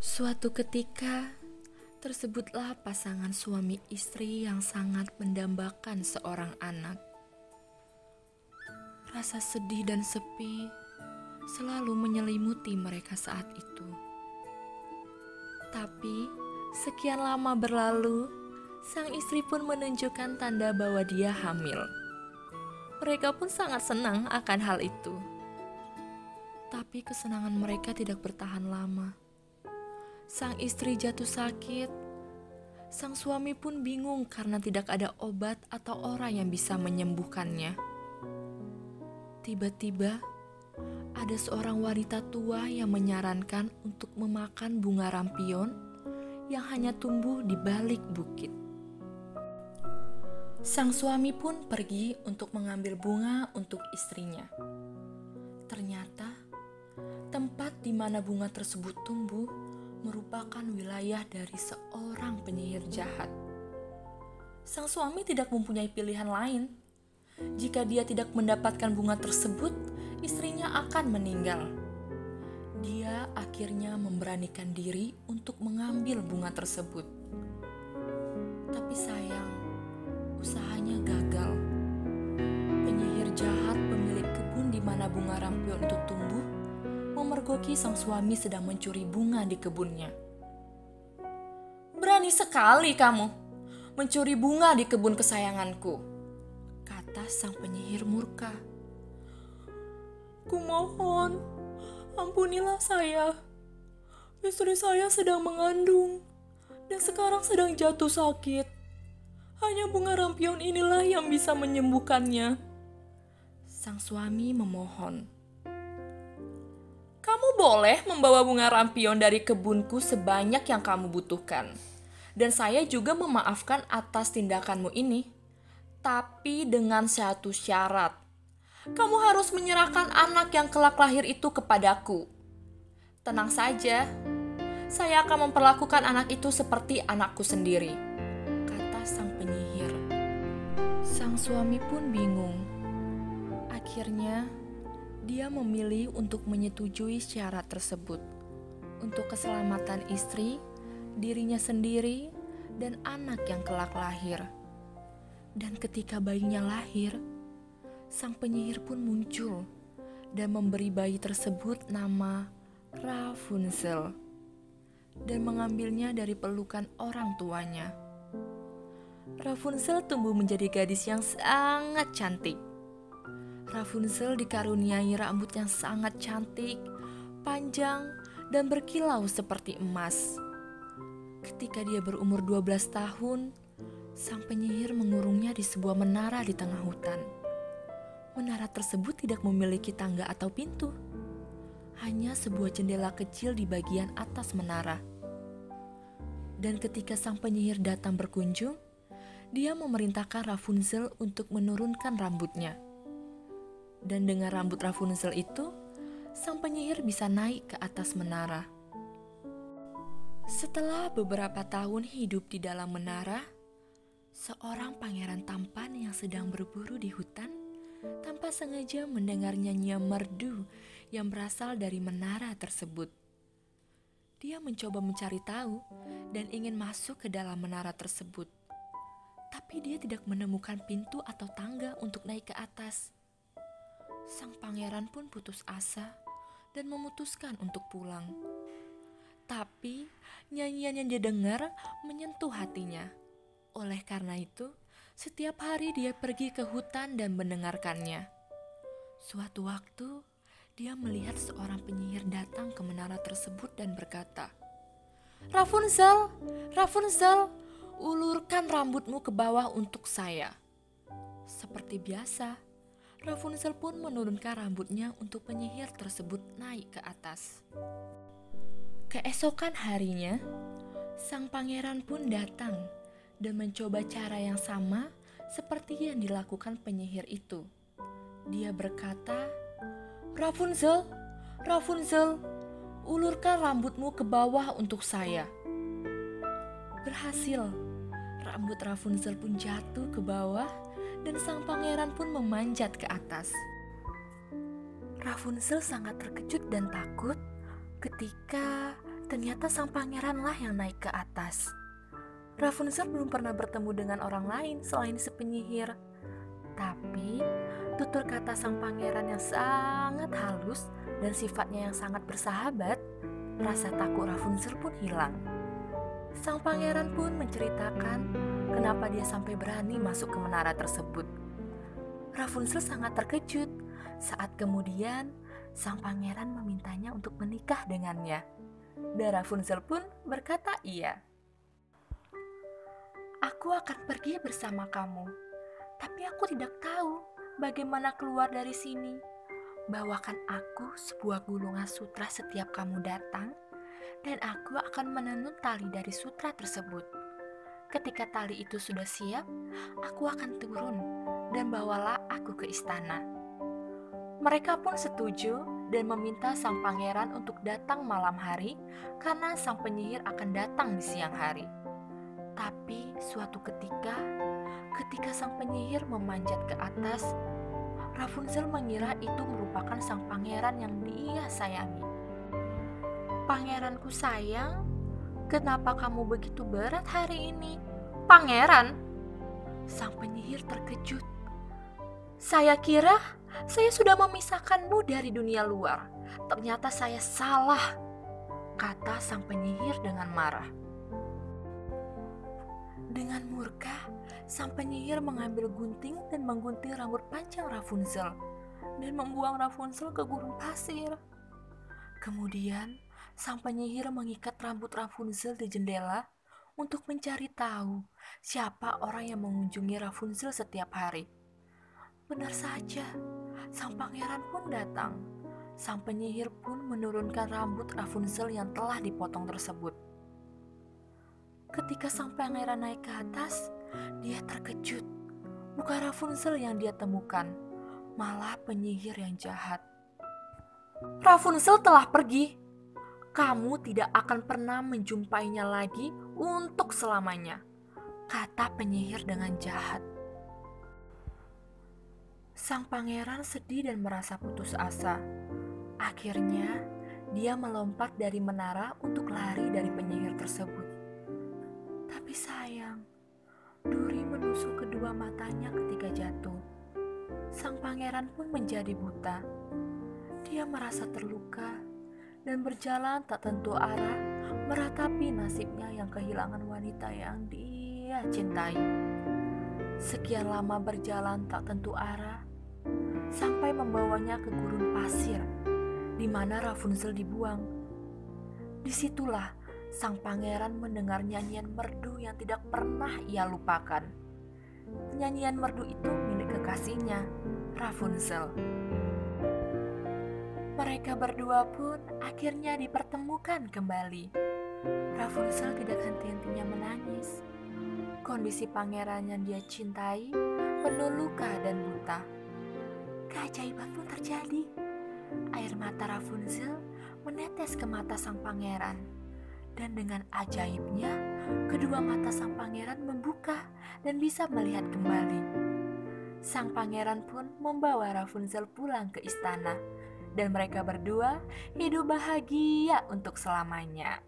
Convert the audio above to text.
Suatu ketika, tersebutlah pasangan suami istri yang sangat mendambakan seorang anak. Rasa sedih dan sepi selalu menyelimuti mereka saat itu. Tapi, sekian lama berlalu, sang istri pun menunjukkan tanda bahwa dia hamil. Mereka pun sangat senang akan hal itu. Tapi kesenangan mereka tidak bertahan lama. Sang istri jatuh sakit. Sang suami pun bingung karena tidak ada obat atau orang yang bisa menyembuhkannya. Tiba-tiba, ada seorang wanita tua yang menyarankan untuk memakan bunga rampion yang hanya tumbuh di balik bukit. Sang suami pun pergi untuk mengambil bunga untuk istrinya. Ternyata, tempat di mana bunga tersebut tumbuh merupakan wilayah dari seorang penyihir jahat. Sang suami tidak mempunyai pilihan lain. Jika dia tidak mendapatkan bunga tersebut, istrinya akan meninggal. Dia akhirnya memberanikan diri untuk mengambil bunga tersebut. Tapi sayang, usahanya gagal. Penyihir jahat pemilik kebun di mana bunga rampion itu tumbuh memergoki sang suami sedang mencuri bunga di kebunnya. Berani sekali kamu mencuri bunga di kebun kesayanganku, kata sang penyihir murka. Kumohon, ampunilah saya. Istri saya sedang mengandung dan sekarang sedang jatuh sakit. Hanya bunga rampion inilah yang bisa menyembuhkannya. Sang suami memohon. Kamu boleh membawa bunga rampion dari kebunku sebanyak yang kamu butuhkan. Dan saya juga memaafkan atas tindakanmu ini. Tapi dengan satu syarat. Kamu harus menyerahkan anak yang kelak lahir itu kepadaku. Tenang saja, saya akan memperlakukan anak itu seperti anakku sendiri, kata sang penyihir. Sang suami pun bingung. Akhirnya, dia memilih untuk menyetujui syarat tersebut untuk keselamatan istri, dirinya sendiri, dan anak yang kelak lahir. Dan ketika bayinya lahir, sang penyihir pun muncul dan memberi bayi tersebut nama Rapunzel dan mengambilnya dari pelukan orang tuanya. Rapunzel tumbuh menjadi gadis yang sangat cantik Rapunzel dikaruniai rambut yang sangat cantik, panjang, dan berkilau seperti emas. Ketika dia berumur 12 tahun, sang penyihir mengurungnya di sebuah menara di tengah hutan. Menara tersebut tidak memiliki tangga atau pintu, hanya sebuah jendela kecil di bagian atas menara. Dan ketika sang penyihir datang berkunjung, dia memerintahkan Rapunzel untuk menurunkan rambutnya dan dengan rambut Rapunzel itu, sang penyihir bisa naik ke atas menara. Setelah beberapa tahun hidup di dalam menara, seorang pangeran tampan yang sedang berburu di hutan tanpa sengaja mendengar nyanyian merdu yang berasal dari menara tersebut. Dia mencoba mencari tahu dan ingin masuk ke dalam menara tersebut. Tapi dia tidak menemukan pintu atau tangga untuk naik ke atas sang pangeran pun putus asa dan memutuskan untuk pulang. Tapi nyanyian yang dia dengar menyentuh hatinya. Oleh karena itu, setiap hari dia pergi ke hutan dan mendengarkannya. Suatu waktu, dia melihat seorang penyihir datang ke menara tersebut dan berkata, Rapunzel, Rapunzel, ulurkan rambutmu ke bawah untuk saya. Seperti biasa, Rapunzel pun menurunkan rambutnya untuk penyihir tersebut naik ke atas. Keesokan harinya, sang pangeran pun datang dan mencoba cara yang sama seperti yang dilakukan penyihir itu. Dia berkata, "Rapunzel, Rapunzel, ulurkan rambutmu ke bawah untuk saya." Berhasil, rambut Rapunzel pun jatuh ke bawah dan sang pangeran pun memanjat ke atas. Rapunzel sangat terkejut dan takut ketika Ternyata sang pangeranlah yang naik ke atas. Rapunzel belum pernah bertemu dengan orang lain selain si penyihir. Tapi, tutur kata sang pangeran yang sangat halus dan sifatnya yang sangat bersahabat, rasa takut Rapunzel pun hilang. Sang pangeran pun menceritakan kenapa dia sampai berani masuk ke menara tersebut. Rapunzel sangat terkejut saat kemudian sang pangeran memintanya untuk menikah dengannya. Dan Rapunzel pun berkata iya. Aku akan pergi bersama kamu, tapi aku tidak tahu bagaimana keluar dari sini. Bawakan aku sebuah gulungan sutra setiap kamu datang, dan aku akan menenun tali dari sutra tersebut. Ketika tali itu sudah siap, aku akan turun dan bawalah aku ke istana. Mereka pun setuju dan meminta sang pangeran untuk datang malam hari karena sang penyihir akan datang di siang hari. Tapi suatu ketika, ketika sang penyihir memanjat ke atas, Rapunzel mengira itu merupakan sang pangeran yang dia sayangi. Pangeranku sayang, kenapa kamu begitu berat hari ini? Pangeran? Sang penyihir terkejut. Saya kira saya sudah memisahkanmu dari dunia luar. Ternyata saya salah, kata sang penyihir dengan marah. Dengan murka, sang penyihir mengambil gunting dan menggunting rambut panjang Rapunzel dan membuang Rapunzel ke gurun pasir. Kemudian, sang penyihir mengikat rambut Rapunzel di jendela untuk mencari tahu siapa orang yang mengunjungi Rapunzel setiap hari. Benar saja, sang pangeran pun datang. Sang penyihir pun menurunkan rambut Rapunzel yang telah dipotong tersebut. Ketika sang pangeran naik ke atas, dia terkejut. Bukan Rapunzel yang dia temukan, malah penyihir yang jahat. Rapunzel telah pergi. Kamu tidak akan pernah menjumpainya lagi untuk selamanya, kata penyihir dengan jahat. Sang pangeran sedih dan merasa putus asa. Akhirnya, dia melompat dari menara untuk lari dari penyihir tersebut. Tapi sayang, duri menusuk kedua matanya ketika jatuh. Sang pangeran pun menjadi buta. Dia merasa terluka dan berjalan tak tentu arah meratapi nasibnya yang kehilangan wanita yang dia cintai. Sekian lama berjalan tak tentu arah, sampai membawanya ke gurun pasir, di mana Rapunzel dibuang. Di situlah sang pangeran mendengar nyanyian merdu yang tidak pernah ia lupakan. Nyanyian merdu itu milik kekasihnya, Rapunzel. Mereka berdua pun akhirnya dipertemukan kembali. Rapunzel tidak henti-hentinya menangis. Kondisi pangeran yang dia cintai penuh luka dan buta. Keajaiban pun terjadi. Air mata Rapunzel menetes ke mata sang pangeran dan dengan ajaibnya, kedua mata sang pangeran membuka dan bisa melihat kembali. Sang pangeran pun membawa Rapunzel pulang ke istana, dan mereka berdua hidup bahagia untuk selamanya.